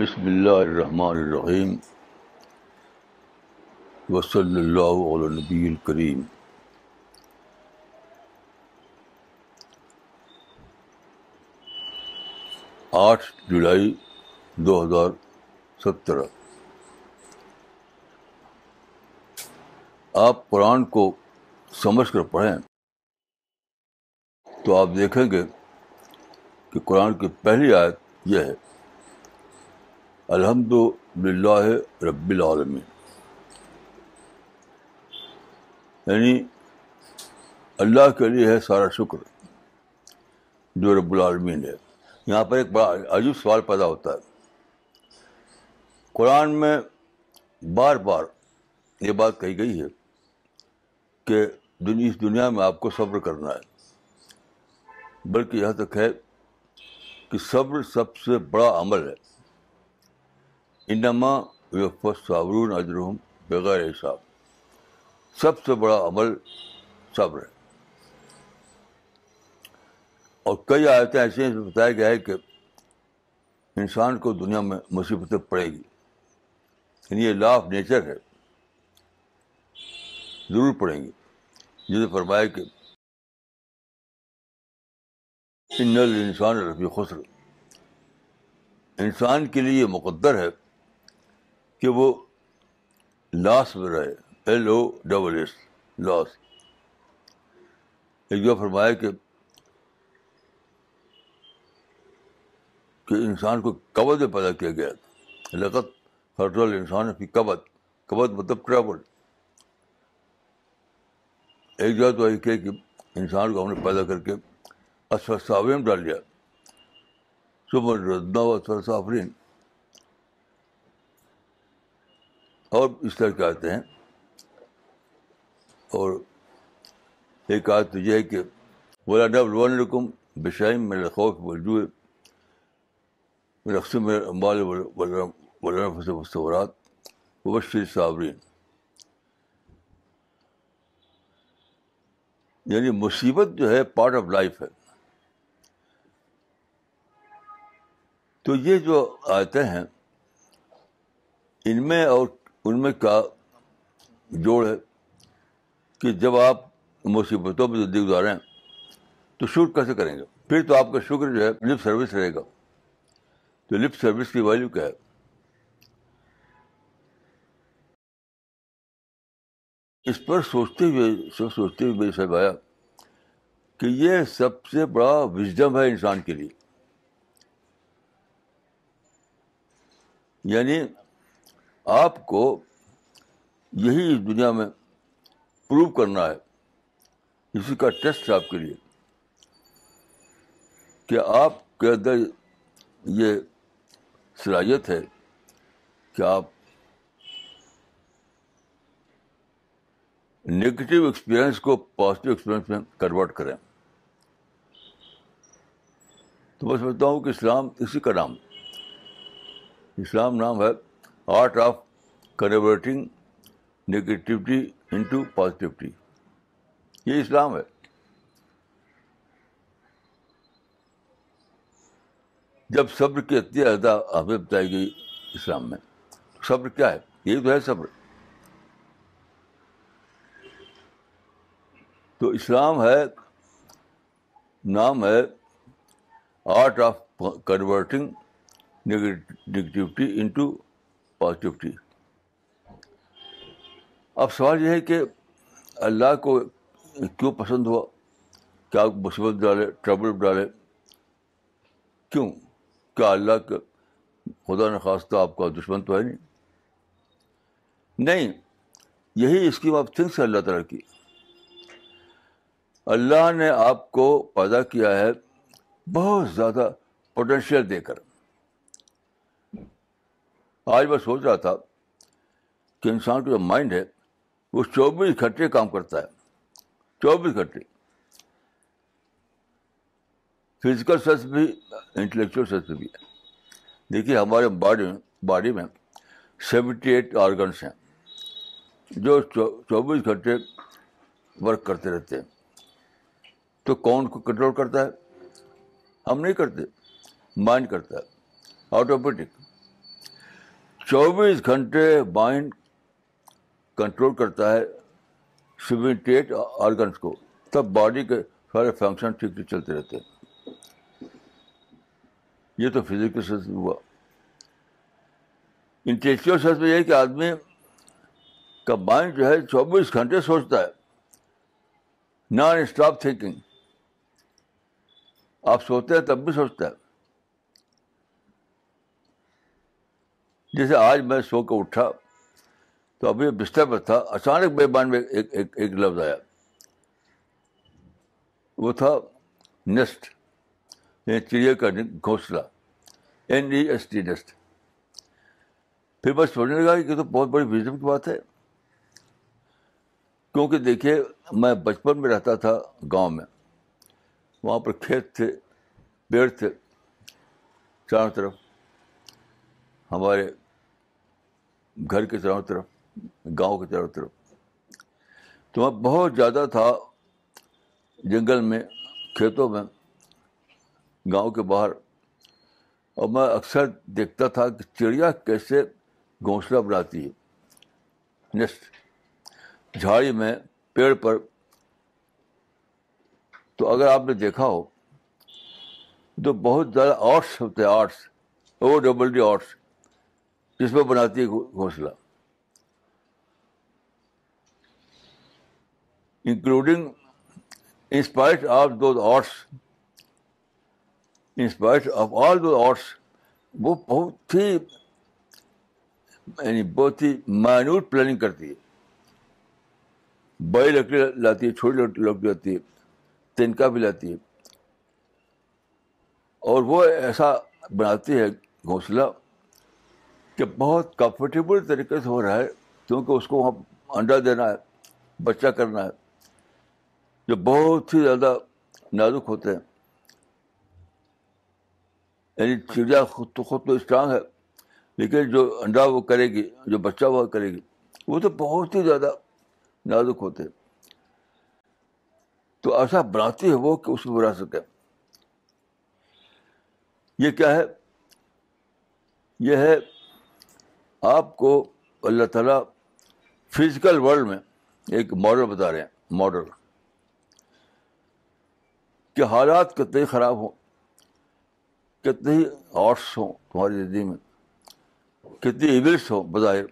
بسم اللہ الرحمن الرحیم وصلی اللہ علی نبی الکریم آٹھ جولائی دو ہزار سترہ آپ قرآن کو سمجھ کر پڑھیں تو آپ دیکھیں گے کہ قرآن کی پہلی آیت یہ ہے الحمد للہ رب العالمین۔ یعنی اللہ کے لیے ہے سارا شکر، جو رب العالمین ہے۔ یہاں پر ایک بڑا عجیب سوال پیدا ہوتا ہے۔ قرآن میں بار بار یہ بات کہی گئی ہے کہ اس دنیا میں آپ کو صبر کرنا ہے۔ بلکہ یہاں تک ہے کہ صبر سب سے بڑا عمل ہے۔ انما صابرون اجرحم بغیر حساب۔ سب سے بڑا عمل صبر ہے۔ اور کئی آیتیں ایسی ہیں بتایا گیا ہے کہ انسان کو دنیا میں مصیبتیں پڑے گی۔ یعنی یہ لا آف نیچر ہے۔ ضرور پڑیں گی۔ جسے فرمایا کہ ان انسان رفیع خسر۔ انسان کے لیے یہ مقدر ہے۔ کہ وہ لاس میں رہے L O double S loss. ایک جو فرمایا کہ کہ انسان کو قبض میں پیدا کیا گیا تھا۔ لقت خرطول انسان کی قبض قبض مطلب ٹریول ایک جگہ تو ایک ہے کہ انسان کو ہم نے پیدا کر کے اسفر میں ڈال دیا۔ صبح ردنا و اسفر صافرین اور اس طرح کے آتے ہیں۔ اور ایک آج تو یہ ہے کہ بولا ڈب ون رکم بشائم میرے خوف بلجو رقص میں امبال مستورات وبشر صابرین یعنی مصیبت جو ہے پارٹ آف لائف ہے۔ تو یہ جو آتے ہیں، ان میں اور ان میں کیا جوڑ ہے کہ جب آپ مصیبتوں میں زندگی گزاریں تو شکر کیسے کریں گے؟ پھر تو آپ کا شکر جو ہے لپ سروس رہے گا۔ تو لپ سروس کی ویلیو کیا ہے؟ اس پر سوچتے ہوئے سوچتے ہوئے میرے صاحب آیا کہ یہ سب سے بڑا وزڈم ہے انسان کے لیے۔ یعنی آپ کو یہی اس دنیا میں پروو کرنا ہے، اسی کا ٹیسٹ ہے آپ کے لیے کہ آپ کے اندر یہ صلاحیت ہے کہ آپ نگیٹو ایکسپیرئنس کو پازیٹیو ایکسپیرئنس میں کنورٹ کریں۔ تو میں سمجھتا ہوں کہ اسلام اسی کا نام، اسلام نام ہے art of converting negativity into positivity. یہ اسلام ہے۔ جب صبر کی اتنی زیادہ ہمیں بتائی گئی اسلام میں صبر کیا ہے؟ یہی تو ہے صبر۔ تو اسلام ہے، نام ہے art of converting negativity into positivity اب سوال یہ ہے کہ اللہ کو کیوں پسند ہوا؟ کیا مصیبت ڈالے؟ ٹربل ڈالے؟ کیوں؟ کیا اللہ کا خدا نخواستہ آپ کا دشمن تو ہے نہیں؟ نہیں، یہی اسکیم آف تھنگس ہے اللہ تعالیٰ کی۔ اللہ نے آپ کو پیدا کیا ہے بہت زیادہ پوٹینشیل دے کر۔ آج میں سوچ رہا تھا کہ انسان کا جو مائنڈ ہے وہ چوبیس گھنٹے کام کرتا ہے۔ چوبیس گھنٹے۔ فزیکل سچ بھی انٹلیکچوئل سچ بھی ہے۔ دیکھیے ہمارے باڈی باڈی میں سیونٹی ایٹ آرگنس ہیں جو چوبیس گھنٹے ورک کرتے رہتے ہیں۔ تو کون کو کنٹرول کرتا ہے؟ ہم نہیں کرتے۔ مائنڈ کرتا ہے۔ آٹومیٹک چوبیس گھنٹے مائنڈ کنٹرول کرتا ہے سیونٹی ایٹ آرگنس کو۔ تب باڈی کے سارے فنکشن ٹھیک ٹھیک چلتے رہتے ہیں۔ یہ تو فزیکل سینس میں ہوا۔ انٹلیکچوئل سینس میں یہ کہ آدمی کا مائنڈ جو ہے چوبیس گھنٹے سوچتا ہے۔ نان اسٹاپ تھنکنگ آپ سوتے ہیں تب بھی سوچتا ہے۔ جیسے آج میں سو کے اٹھا تو ابھی بستر پر تھا، اچانک میرے مان میں ایک ایک ایک لفظ آیا۔ وہ تھا نیسٹ یعنی چڑیا کا گھونسلہ N E S T nest پھر میں سوچنے لگا کہ تو بہت بڑی وزڈم کی بات ہے۔ کیونکہ دیکھیے، میں بچپن میں رہتا تھا گاؤں میں۔ وہاں پر کھیت تھے، پیڑ تھے، چاروں طرف۔ ہمارے گھر کے چاروں طرف، گاؤں کے چاروں طرف۔ تو وہاں بہت زیادہ تھا جنگل میں، کھیتوں میں، گاؤں کے باہر۔ اور میں اکثر دیکھتا تھا کہ چڑیا کیسے گھونسلہ بناتی ہے۔ نیسٹ جھاڑی میں پیڑ پر۔ تو اگر آپ نے دیکھا ہو، تو بہت زیادہ آرٹس ہوتے ہیں odds O double D odds جس میں بناتی ہے گھونسلہ۔ Including in spite of the odds in spite of all the odds وہ بہت ہی یعنی بہت ہی مائنوٹ پلاننگ کرتی ہے۔ بڑی لکڑی لاتی ہے، چھوٹی لکڑی لاتی ہے، تنکا بھی لاتی ہے۔ اور وہ ایسا بناتی ہے گھونسلہ۔ کہ بہت کمفرٹیبل طریقے سے ہو رہا ہے، کیونکہ اس کو وہاں انڈا دینا ہے، بچہ کرنا ہے، جو بہت ہی زیادہ نازک ہوتے ہیں۔ یعنی چڑیا خود تو خود تو اسٹرانگ ہے، لیکن جو انڈا وہ کرے گی، جو بچہ وہ کرے گی، وہ تو بہت ہی زیادہ نازک ہوتے ہیں۔ تو ایسا بناتی ہے وہ کہ اس کو بنا سکے۔ یہ کیا ہے؟ یہ ہے آپ کو اللہ تعالیٰ فزیکل ورلڈ میں ایک ماڈل بتا رہے ہیں ماڈل کہ حالات کتنے خراب ہوں کتنے ہی آرٹس ہوں تمہاری زندگی میں، کتنی ایونٹس ہوں بظاہر۔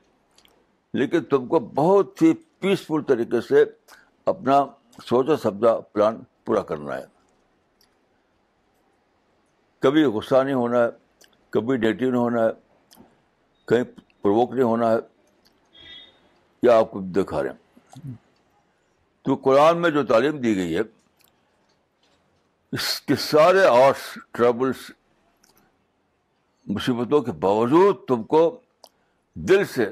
لیکن تم کو بہت ہی پیسفل طریقے سے اپنا سوچا سمجھا پلان پورا کرنا ہے۔ کبھی غصہ نہیں ہونا ہے، کبھی نیگیٹو نہیں ہونا ہے، کہیں پروک نہیں ہونا ہے، یا آپ کو دکھا رہے ہیں۔ تو قرآن میں جو تعلیم دی گئی ہے، اس کے سارے آرٹس ٹربلس مصیبتوں کے باوجود تم کو دل سے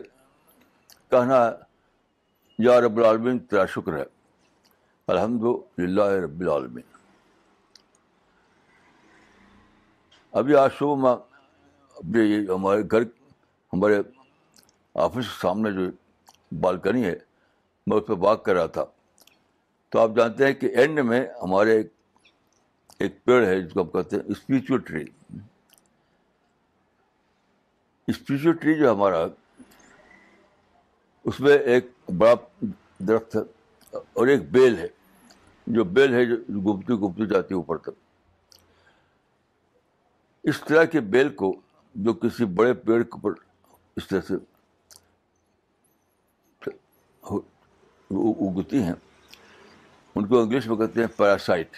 کہنا ہے، یا رب العالمین، تیرا شکر ہے۔ الحمد للہ رب العالمین۔ ابھی آج صبح میں اپنے ہمارے گھر، ہمارے آفس کے سامنے جو بالکنی ہے، میں اس پہ واک کر رہا تھا۔ تو آپ جانتے ہیں کہ اینڈ میں ہمارے ایک پیڑ ہے، جس کو ہم کہتے ہیں اسپریچل ٹری اسپریچل ٹری جو ہمارا، اس میں ایک بڑا درخت ہے اور ایک بیل ہے۔ جو بیل ہے، جو گمتی گمتی جاتی ہے اوپر تک۔ اس طرح کے بیل کو جو کسی بڑے پیڑ کے اوپر اس طرح سے اگتی ہیں۔ ان کو انگلش میں کہتے ہیں پیراسائٹ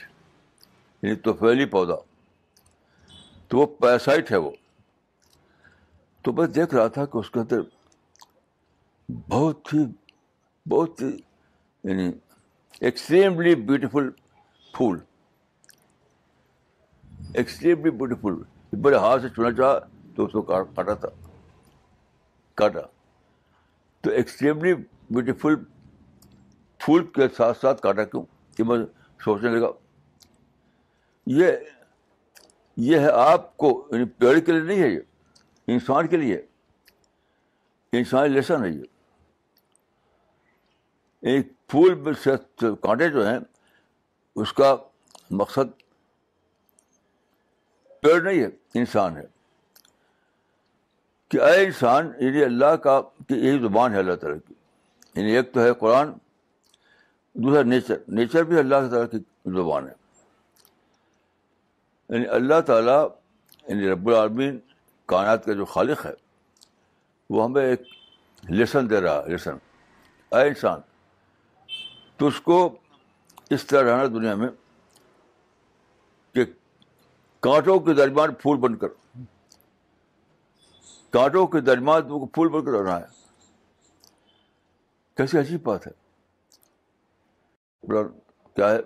یعنی توفیلی پودا۔ تو وہ پیراسائٹ ہے وہ۔ تو میں دیکھ رہا تھا کہ اس کے اندر بہت ہی بہت ہی یعنی ایکسٹریملی بیوٹیفل پھول۔ ایکسٹریملی بیوٹیفل بڑے ہاتھ سے چنا چاہا تو اس کو کاٹا تھا۔ کاٹا۔ تو ایکسٹریملی بیوٹیفل پھول کے ساتھ ساتھ کاٹا کیوں؟ کہ میں سوچنے لگا، یہ یہ ہے آپ کو یعنی پیڑ کے لیے نہیں ہے یہ، انسان کے لیے انسانی لیسن ہے یہ۔ ایک پھول میں سے کانٹے جو ہیں، اس کا مقصد پیڑ نہیں ہے، انسان ہے۔ کہ اے انسان یعنی اللہ کا، کہ یہی زبان ہے اللہ تعالیٰ کی۔ یعنی ایک تو ہے قرآن، دوسرا نیچر۔ نیچر بھی اللہ تعالیٰ کی زبان ہے۔ یعنی اللہ تعالیٰ یعنی رب العالمین، کائنات کا جو خالق ہے، وہ ہمیں ایک لیسن دے رہا ہے، لیسن۔ اے انسان، تو اس کو اس طرح رہنا دنیا میں کہ کانٹوں کے درمیان پھول بن کر، کانٹوں کے درمیان تم کو پھول بن کر رہنا ہے۔ کیسی عجیب بات ہے۔ کیا ہے۔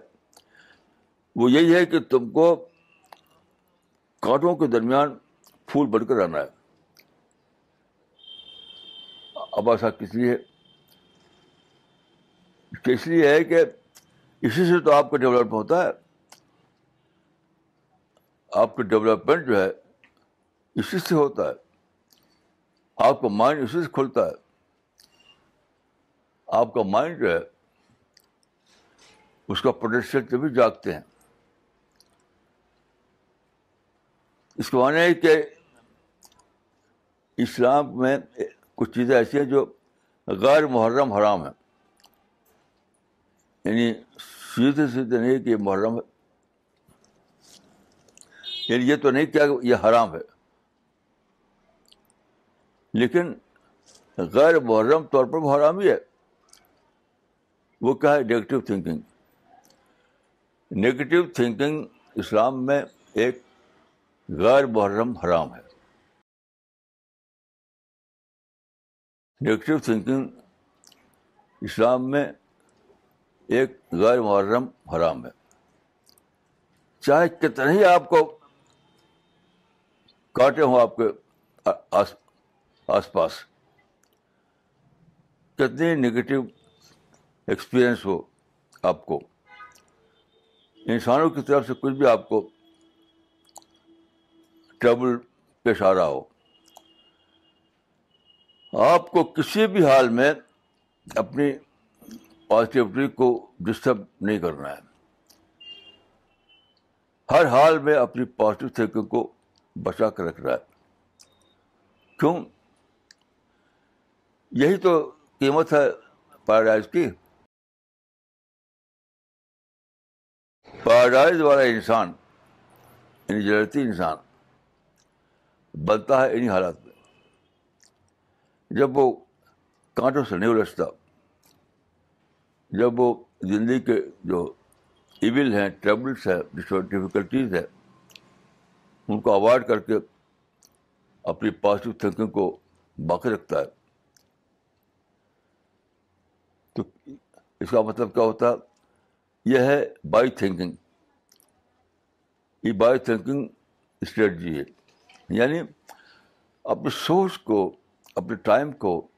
وہ یہی ہے کہ تم کو کانٹوں کے درمیان پھول بن کر رہنا ہے۔ اب ایسا کس لیے؟ اس لیے ہے کہ اسی سے تو آپ کا ڈیولپمنٹ ہوتا ہے۔ آپ کا ڈیولپمنٹ جو ہے اسی سے ہوتا ہے۔ آپ کا مائنڈ اسی سے کھلتا ہے۔ آپ کا مائنڈ جو ہے، اس کا پوٹینشیل تبھی جاگتے ہیں۔ اس کو معنی ہے کہ اسلام میں کچھ چیزیں ایسی ہیں جو غیر محرم حرام ہیں۔ یعنی سیدھے سیدھے نہیں کہ یہ محرم ہے۔ یعنی یہ تو نہیں کیا کہ یہ حرام ہے۔ لیکن غیر محرم طور پر حرام ہی ہے۔ وہ کیا ہے نگیٹو تھنکنگ نگیٹو تھنکنگ اسلام میں ایک غیر محرم حرام ہے۔ نگیٹو تھنکنگ اسلام میں ایک غیر محرم حرام ہے۔ چاہے کتنے ہی آپ کو کاٹے ہوں آپ کے آس آس پاس، کتنی نگیٹو ایکسپیرئنس ہو آپ کو۔ انسانوں کی طرف سے کچھ بھی آپ کو ٹربل پیش آ رہا ہو۔ آپ کو کسی بھی حال میں اپنی پازیٹیوٹی کو ڈسٹرب نہیں کرنا ہے۔ ہر حال میں اپنی پازیٹیو تھنکنگ کو بچا کر رکھنا ہے۔ کیوں؟ یہی تو قیمت ہے پیراڈائز کی۔ پیراڈائز والا انسان یعنی جنتی انسان، بنتا ہے انہیں حالات میں۔ جب وہ کانٹوں سے نہیں الجھتا، جب وہ زندگی کے جو ایول ہیں ٹریبلس ہیں ڈفیکلٹیز ہے ان کو اوائڈ کر کے اپنی پازیٹیو تھنکنگ کو باقی رکھتا ہے۔ تو اس کا مطلب کیا ہوتا ہے؟ یہ ہے بائی تھنکنگ۔ یہ بائی تھنکنگ اسٹریٹجی ہے۔ یعنی اپنی سوچ کو اپنے ٹائم کو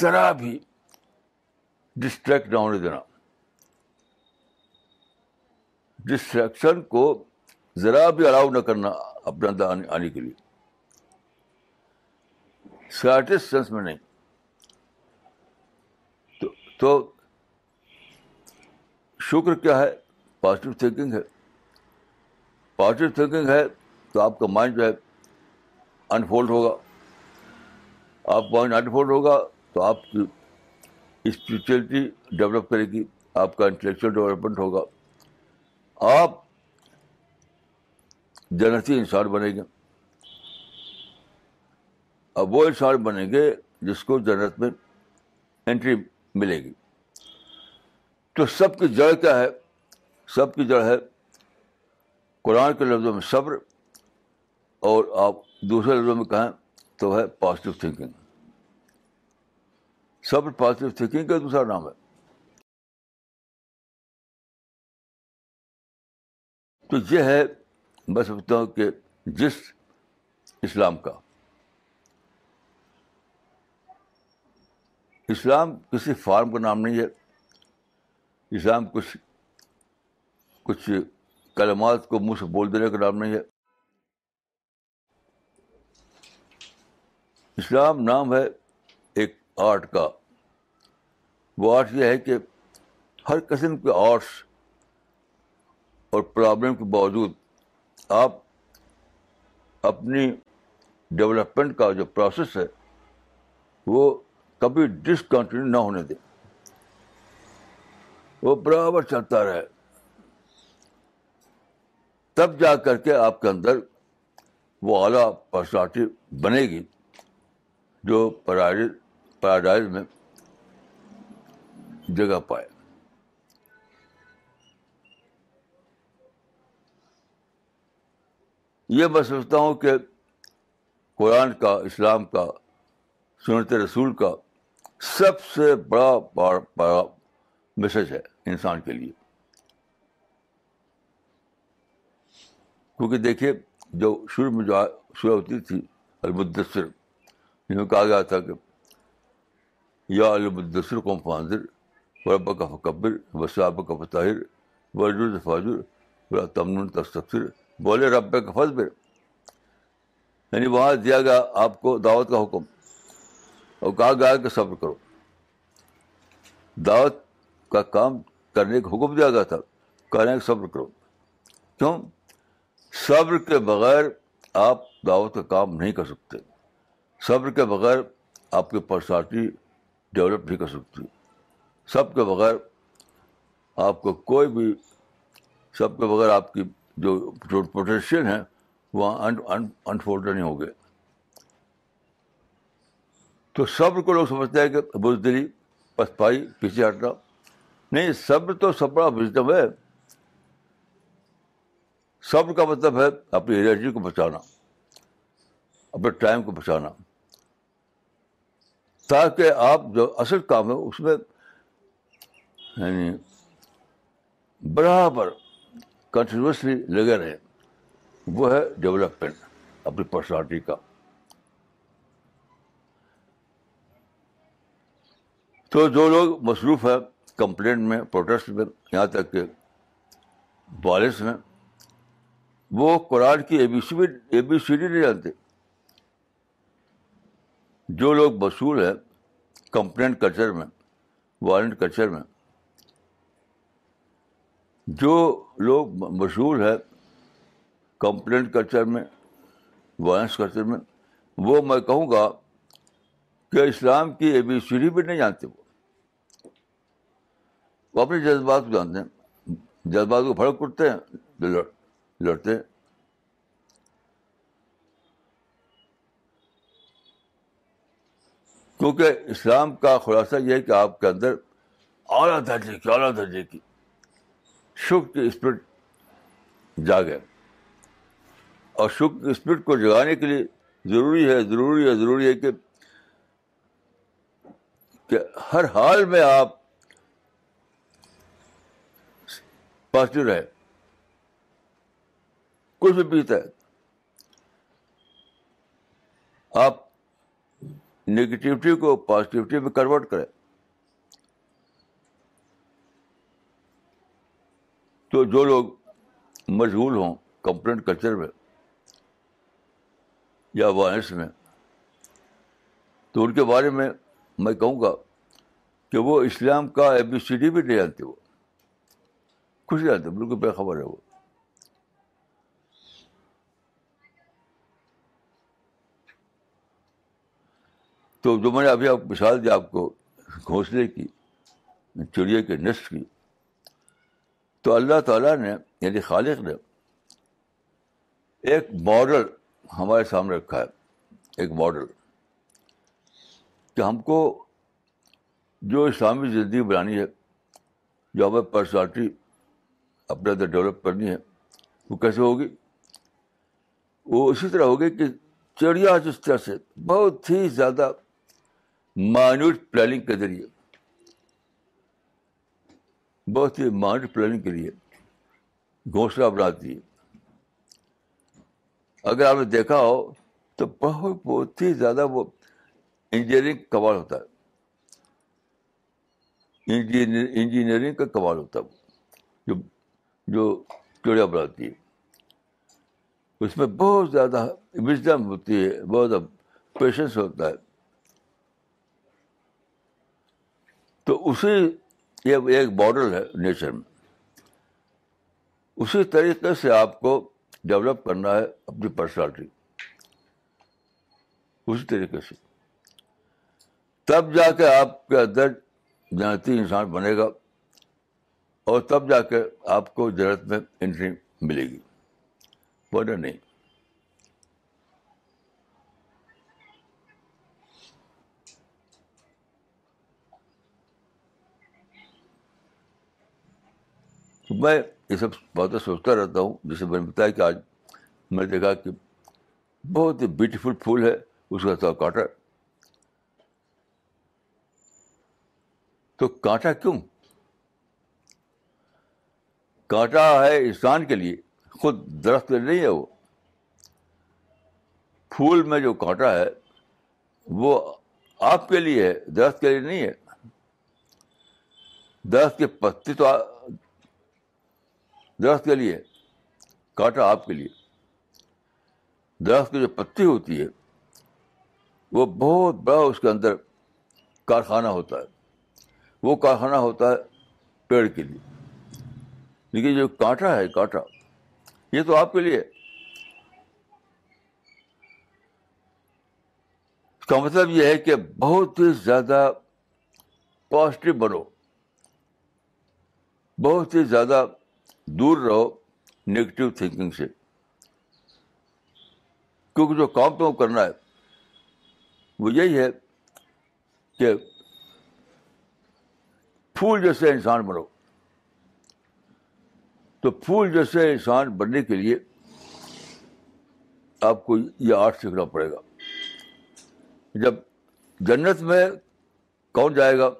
ذرا بھی ڈسٹریکٹ نہ ہونے دینا۔ ڈسٹریکشن کو ذرا بھی الاؤ نہ کرنا اپنے اندر آنے کے لیے۔ سیٹس سینس میں نہیں۔ تو تو شکر کیا ہے؟ پازیٹیو تھنکنگ ہے۔ پازیٹیو تھنکنگ ہے تو آپ کا مائنڈ جو ہے انفولڈ ہوگا۔ آپ مائنڈ انفولڈ ہوگا تو آپ کی اسپریچولیٹی ڈیولپ کرے گی۔ آپ کا انٹلیکچوئل ڈیولپمنٹ ہوگا۔ آپ جنتی انسان بنے گے۔ اب وہ انسان بنیں گے جس کو جنت میں انٹری ملے گی۔ تو سب کی جڑ کیا ہے، سب کی جڑ ہے قرآن کے لفظوں میں صبر اور آپ دوسرے لفظوں میں کہیں تو ہے پازیٹیو تھنکنگ سب پازیٹیو تھنکنگ کا دوسرا نام ہے۔ تو یہ ہے، میں سمجھتا ہوں کہ جس اسلام کا، اسلام کسی فارم کا نام نہیں ہے۔ اسلام کچھ کچھ کلمات کو منہ سے بول دینے کا نام نہیں ہے۔ اسلام نام ہے ایک آرٹ کا۔ وہ آرٹ یہ ہے کہ ہر قسم کے آرٹس اور پرابلم کے باوجود آپ اپنی ڈیولپمنٹ کا جو پروسیس ہے، وہ کبھی ڈسکنٹینیو نہ ہونے دیں۔ وہ برابر چلتا رہے۔ تب جا کر کے آپ کے اندر وہ اعلیٰ پرسنالٹی بنے گی جو پیراڈائز میں جگہ پائے۔ یہ میں سمجھتا ہوں کہ قرآن کا، اسلام کا، سنت رسول کا سب سے بڑا میسج ہے انسان کے لیے۔ کیونکہ دیکھیے جو شروع میں جو شروع ہوتی تھی المدثر جن میں کہا گیا تھا کہ یا المدثر کو فاضر ورب کا فکبر وصاب کا فطاہر ورج فاضر تمن تصفر بولے رب کا فضبر یعنی وہاں دیا گیا آپ کو دعوت کا حکم۔ اور کہا گیا کہ صبر کرو۔ دعوت کا کام کرنے کا حکم دیا گیا تھا۔ کہنے کہ صبر کرو۔ کیوں؟ صبر کے بغیر آپ دعوت کا کام نہیں کر سکتے۔ صبر کے بغیر آپ کی پرسنالٹی ڈیولپ نہیں کر سکتی۔ سب کے بغیر آپ کو کوئی بھی سب کے بغیر آپ کی جو پوٹینشیل ہیں وہاں انفولڈ نہیں ہو گئے تو صبر کو لوگ سمجھتے ہیں کہ بزدلی، پسپائی، پیچھے ہٹنا۔ نہیں، صبر تو سب بڑا وزڈم ہے۔ صبر کا مطلب ہے اپنی انرجی کو بچانا، اپنے ٹائم کو بچانا۔ تاکہ آپ جو اصل کام ہے، اس میں یعنی برابر کنٹینیوسلی لگے رہے۔ وہ ہے ڈیولپمنٹ اپنی پرسنالٹی کا۔ تو جو لوگ مصروف ہیں کمپلینٹ میں پروٹیسٹ میں، یہاں تک کہ بالش میں، وہ قرآن کی اے بی سی بھی، اے بی سی ڈی نہیں جانتے۔ جو لوگ مشہور ہیں کمپلینٹ کلچر میں وائلنٹ کلچر میں، جو لوگ مشہور ہے کمپلینٹ کلچر میں وائلنس کلچر میں، وہ میں کہوں گا کہ اسلام کی اے بی سی ڈی بھی نہیں جانتے وہ۔ وہ اپنے جذبات کو جانتے ہیں۔ جذبات کو بھڑک اٹھتے ہیں لڑتے ہیں۔ کیونکہ اسلام کا خلاصہ یہ ہے کہ آپ کے اندر اعلیٰ درجے کی، اعلیٰ درجے کی شک کی اسپرٹ جاگے اور شک کی اسپرٹ کو جگانے کے لیے ضروری ہے ضروری ہے ضروری ہے کہ کہ ہر حال میں آپ پازیٹو رہے۔ کچھ بھی پیتا ہے آپ نگیٹیوٹی کو پازیٹیوٹی میں کنورٹ کریں۔ تو جو لوگ مشغول ہوں کمپلینٹ کلچر میں یا وائلنس میں، تو ان کے بارے میں میں کہوں گا کہ وہ اسلام کا اے بی سی ڈی بھی نہیں جانتے وہ۔ خوش جانتے بالکل بے خبر ہے وہ۔ تو جو میں نے ابھی آپ مثال دی، آپ کو گھونسلے کی، چڑیا کے نسٹ کی۔ تو اللہ تعالیٰ نے یعنی خالق نے ایک ماڈل ہمارے سامنے رکھا ہے، ایک ماڈل۔ کہ ہم کو جو اسلامی زندگی بنانی ہے، جو ہمیں پرسنالٹی اپنے اندر ڈیولپ کرنی ہے۔ وہ کیسے ہوگی؟ وہ اسی طرح ہوگی کہ چڑیا جس طرح سے بہت ہی زیادہ مائنوٹ پلاننگ کے ذریعے، بہت ہی مائنوٹ پلاننگ کے لیے گھونسلہ بناتی ہے اگر آپ نے دیکھا ہو تو بہت بہت ہی زیادہ وہ انجینئرنگ کمال ہوتا ہے۔ انجینئرنگ کا کمال ہوتا ہے۔ جو جو چڑیا بناتی ہے۔ اس میں بہت زیادہ وزڈم ہوتی ہے، بہت زیادہ پیشنس ہوتا ہے۔ تو اسی یہ ایک ماڈل ہے نیچر میں۔ اسی طریقے سے آپ کو ڈیولپ کرنا ہے اپنی پرسنالٹی اسی طریقے سے۔ تب جا کے آپ کے اندر جنتی انسان بنے گا۔ اور تب جا کے آپ کو جنت میں انٹری ملے گی۔ ورنہ نہیں۔ تو میں یہ سب باتیں سوچتا رہتا ہوں، جیسے میں نے بتایا کہ آج میں نے دیکھا کہ بہت ہی بیوٹیفل پھول ہے، اس کا تو کانٹا۔ تو کانٹا کیوں؟ کانٹا ہے انسان کے لیے، خود درخت کے نہیں ہے وہ۔ پھول میں جو کانٹا ہے، وہ آپ کے لیے ہے، درخت کے لیے نہیں ہے۔ درخت کے پتی تو درخت کے لیے کانٹا آپ کے لیے۔ درخت کی جو پتی ہوتی ہے، وہ بہت بڑا اس کے اندر کارخانہ ہوتا ہے۔ وہ کارخانہ ہوتا ہے پیڑ کے لیے۔ لیکن جو کانٹا ہے کانٹا یہ تو آپ کے لیے۔ اس کا مطلب یہ ہے کہ بہت ہی زیادہ پازیٹیو بنو۔ بہت ہی زیادہ دور رہو نگیٹو تھنکنگ سے۔ کیونکہ جو کام تو کرنا ہے، وہ یہی ہے کہ پھول جیسے انسان بنو۔ تو پھول جیسے انسان بننے کے لیے آپ کو یہ آرٹ سیکھنا پڑے گا۔ جب جنت میں کون جائے گا؟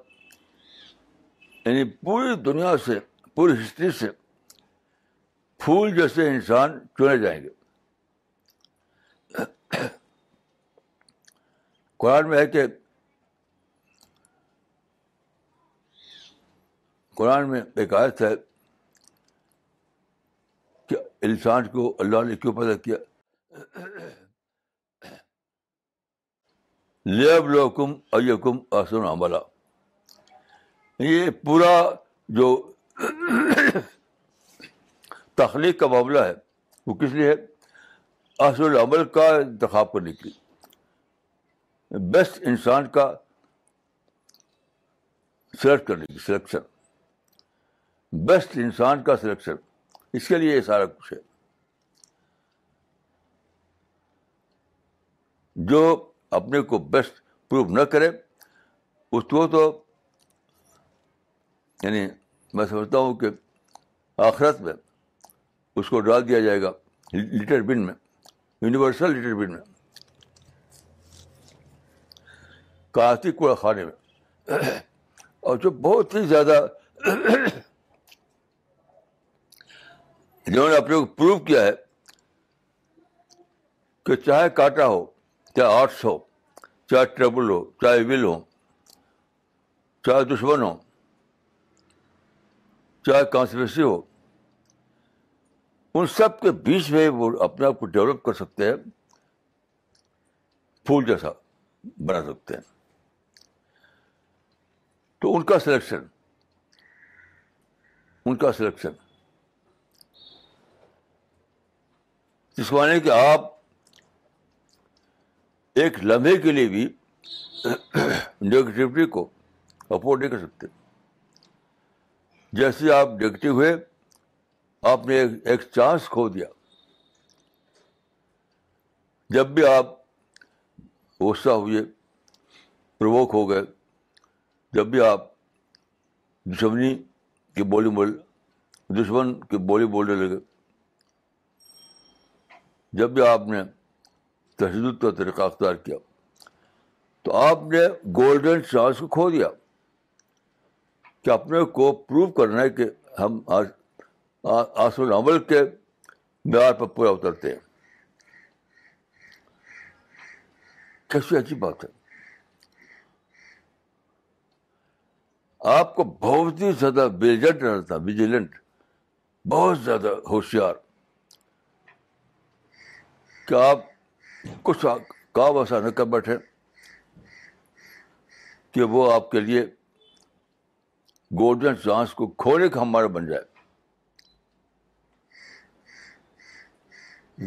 یعنی پوری دنیا سے، پوری ہسٹری سے پھول جیسے انسان چنے جائیں گے۔ قرآن میں ہے کہ، قرآن میں ایک آیت ہے انسان کو اللہ نے کیوں پیدا کیا؟ لیب لوکم ایکم آسن عملہ یہ پورا جو تخلیق کا معاملہ ہے، وہ کس لیے ہے؟ اصل العمل کا انتخاب کرنے کی بیسٹ انسان کا سلیکٹ کرنے کی سلیکشن بیسٹ انسان کا سلیکشن اس کے لیے یہ سارا کچھ ہے۔ جو اپنے کو بیسٹ پروو نہ کرے، اس کو تو یعنی میں سمجھتا ہوں کہ آخرت میں اس کو ڈال دیا جائے گا لیٹر بن میں یونیورسل لیٹر بن میں۔ کراچی کوڑا خانے میں۔ اور جو بہت ہی زیادہ جنہوں نے اپنے کو پروو کیا ہے کہ چاہے کاٹا ہو، چاہے آرٹس ہو، چاہے ٹریبل ہو، چاہے ول ہو، چاہے دشمن ہو، چاہے کانسپریسی ہو، ان سب کے بیچ میں وہ اپنے آپ کو ڈیولپ کر سکتے ہیں، پھول جیسا بنا سکتے ہیں۔ تو ان کا سلیکشن ان کا سلیکشن جس معنی کہ آپ ایک لمحے کے لیے بھی نیگیٹیوٹی کو افورڈ نہیں کر سکتے۔ جیسے آپ نیگیٹو ہوئے آپ نے ایک چانس کھو دیا۔ جب بھی آپ غصہ ہوئے پروک ہو گئے، جب بھی آپ دشمنی کی بولی بول، دشمن کی بولی بولنے لگے جب بھی آپ نے تشدد کا طریقہ اختیار کیا، تو آپ نے گولڈن چانس کو کھو دیا کہ اپنے کو پروو کرنا ہے کہ ہم آج آسل عمل کے معیار پر پورا اترتے ہیں۔ کیسی اچھی بات ہے۔ آپ کو بہت ہی زیادہ ویجنٹ رہنا تھا ویجیلنٹ بہت زیادہ ہوشیار۔ کہ آپ کچھ کام ایسا نہ کر بیٹھے کہ وہ آپ کے لیے گولڈن چانس کو کھونے کا ہمارا بن جائے۔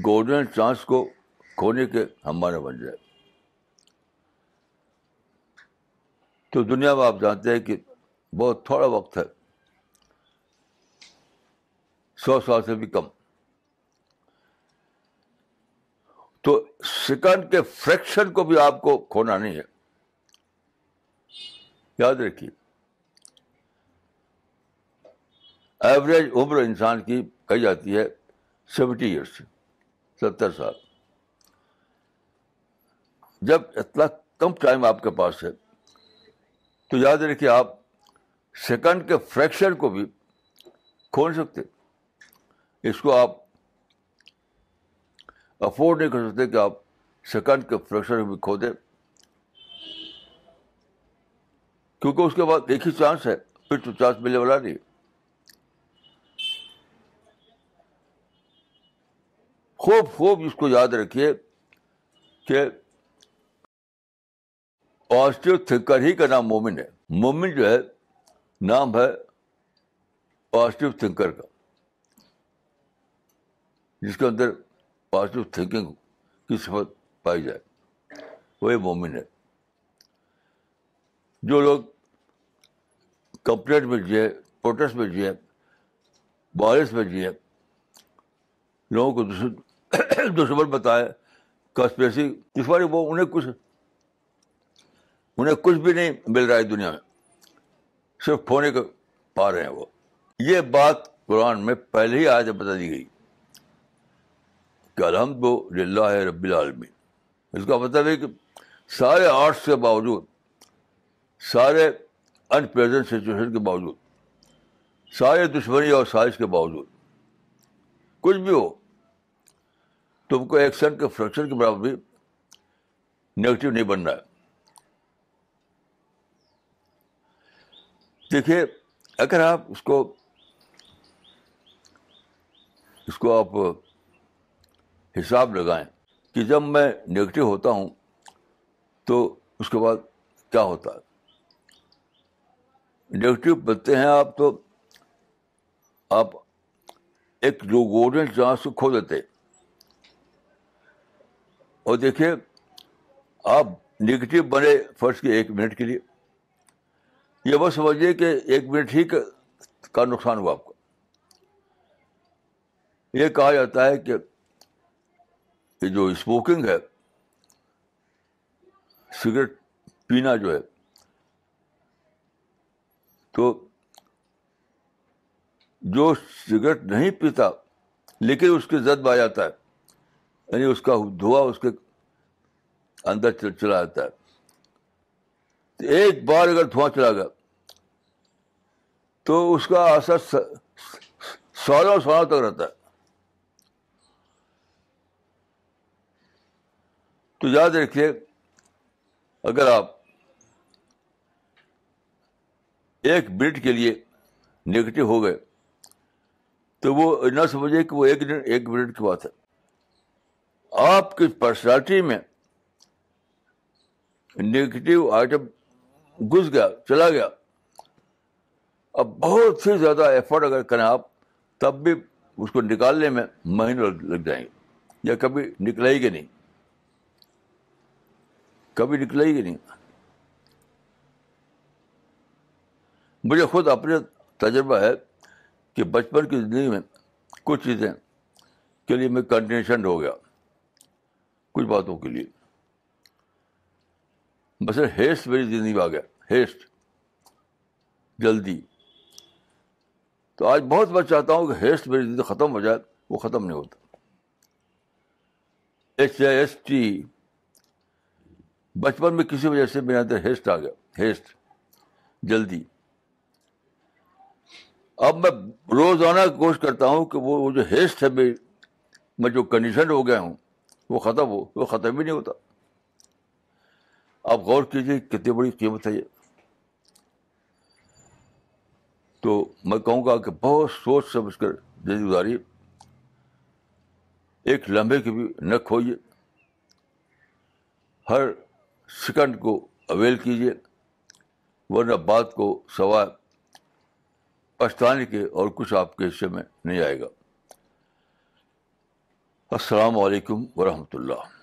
گولڈن چانس کو کھونے کے ہمارا بن جائے۔ تو دنیا میں آپ جانتے ہیں کہ بہت تھوڑا وقت ہے۔ سو سال سے بھی کم۔ تو سیکنڈ کے فریکشن کو بھی آپ کو کھونا نہیں ہے۔ یاد رکھیے۔ ایوریج عمر انسان کی کہی جاتی ہے سیونٹی ایئرس ستر سال۔ جب اتنا کم ٹائم آپ کے پاس ہے، تو یاد رکھیے آپ سیکنڈ کے فریکشن کو بھی کھول سکتے۔ اس کو آپ افورڈ نہیں کر سکتے کہ آپ سیکنڈ کے فریکشن کو بھی کھو دیں کیونکہ اس کے بعد ایک ہی چانس ہے پھر تو چانس ملنے والا نہیں خوب خوب اس کو یاد رکھیے کہ پازیٹیو تھنکر ہی کا نام مومن ہے مومن جو ہے نام ہے پازیٹیو تھنکر کا جس کے اندر پازیٹیو تھنکنگ کی صفت پائی جائے وہی مومن ہے جو لوگ کمپلینٹ میں جیے پروٹیسٹ میں جیے بارش میں جیے لوگوں کو دشمن بتائے کانسپریسی اس بار وہ انہیں کچھ انہیں کچھ بھی نہیں مل رہا ہے دنیا میں صرف کھونے کو پا رہے ہیں وہ یہ بات قرآن میں پہلے ہی آج بتا دی گئی کہ الحمد للہ رب العالمین۔ اس کا مطلب ہے کہ سارے آرٹس کے باوجود، سارے ان پریزنٹ سچویشن کے باوجود، سارے دشمنی اور سازش کے باوجود، کچھ بھی ہو، تم کو ایکشن کے فریکشن کے برابر بھی نگیٹو نہیں بننا ہے۔ دیکھیے، اگر آپ اس کو اس کو آپ حساب لگائیں کہ جب میں نگیٹو ہوتا ہوں تو اس کے بعد کیا ہوتا ہے؟ نگیٹو بنتے ہیں آپ تو آپ ایک جو گولڈن چانس کو کھو دیتے اور دیکھیے، آپ نگیٹو بنے فرض کے ایک منٹ کے لیے۔ یہ بس سمجھیے کہ ایک منٹ ہی کا نقصان ہوا آپ کو۔ یہ کہا جاتا ہے کہ یہ جو اسموکنگ ہے سگریٹ پینا جو ہے، تو جو سگریٹ نہیں پیتا، لیکن اس کی زد آ جاتا ہے یعنی اس کا دھواں اس کے اندر چلا جاتا ہے۔ تو ایک بار اگر دھواں چلا گیا، تو اس کا اثر سالوں سالوں تک رہتا ہے۔ تو یاد رکھیے، اگر آپ ایک منٹ کے لیے نگیٹو ہو گئے، تو وہ نہ سمجھے کہ وہ ایک ایک منٹ کی بات ہے۔ آپ کی پرسنالٹی میں نگیٹو آئٹم گھس گیا، چلا گیا۔ اب بہت ہی زیادہ ایفرٹ اگر کریں آپ، تب بھی اس کو نکالنے میں مہینے لگ جائیں گے، یا کبھی نکلے گی نہیں۔ کبھی نکلے گی نہیں۔ مجھے خود اپنے تجربہ ہے کہ بچپن کی زندگی میں کچھ چیزیں کے لیے میں کنٹینشن ہو گیا۔ کچھ باتوں کے لیے۔ بس ہیسٹ میری زندگی میں آ گیا۔ ہیسٹ جلدی۔ تو آج بہت بات چاہتا ہوں کہ ہیسٹ میری زندگی ختم ہو جائے، وہ ختم نہیں ہوتا۔ H A S T. بچپن میں کسی وجہ سے میرے اندر ہیسٹ آ گیا ہیسٹ جلدی۔ اب میں روزانہ کوشش کرتا ہوں کہ وہ جو ہیسٹ ہے میں جو کنڈیشن ہو گیا ہوں، وہ ختم ہو، وہ ختم ہی نہیں ہوتا۔ آپ غور کیجیے کتنی بڑی قیمت ہے یہ۔ تو میں کہوں گا کہ بہت سوچ سمجھ کر زندگی گزاری ایک لمبے کی بھی نہ کھوئیے۔ ہر سیکنڈ کو اویل کیجیے ورنہ بات کو سوائے پچھتانے کے اور کچھ آپ کے حصے میں نہیں آئے گا۔ السلام علیکم ورحمۃ اللہ۔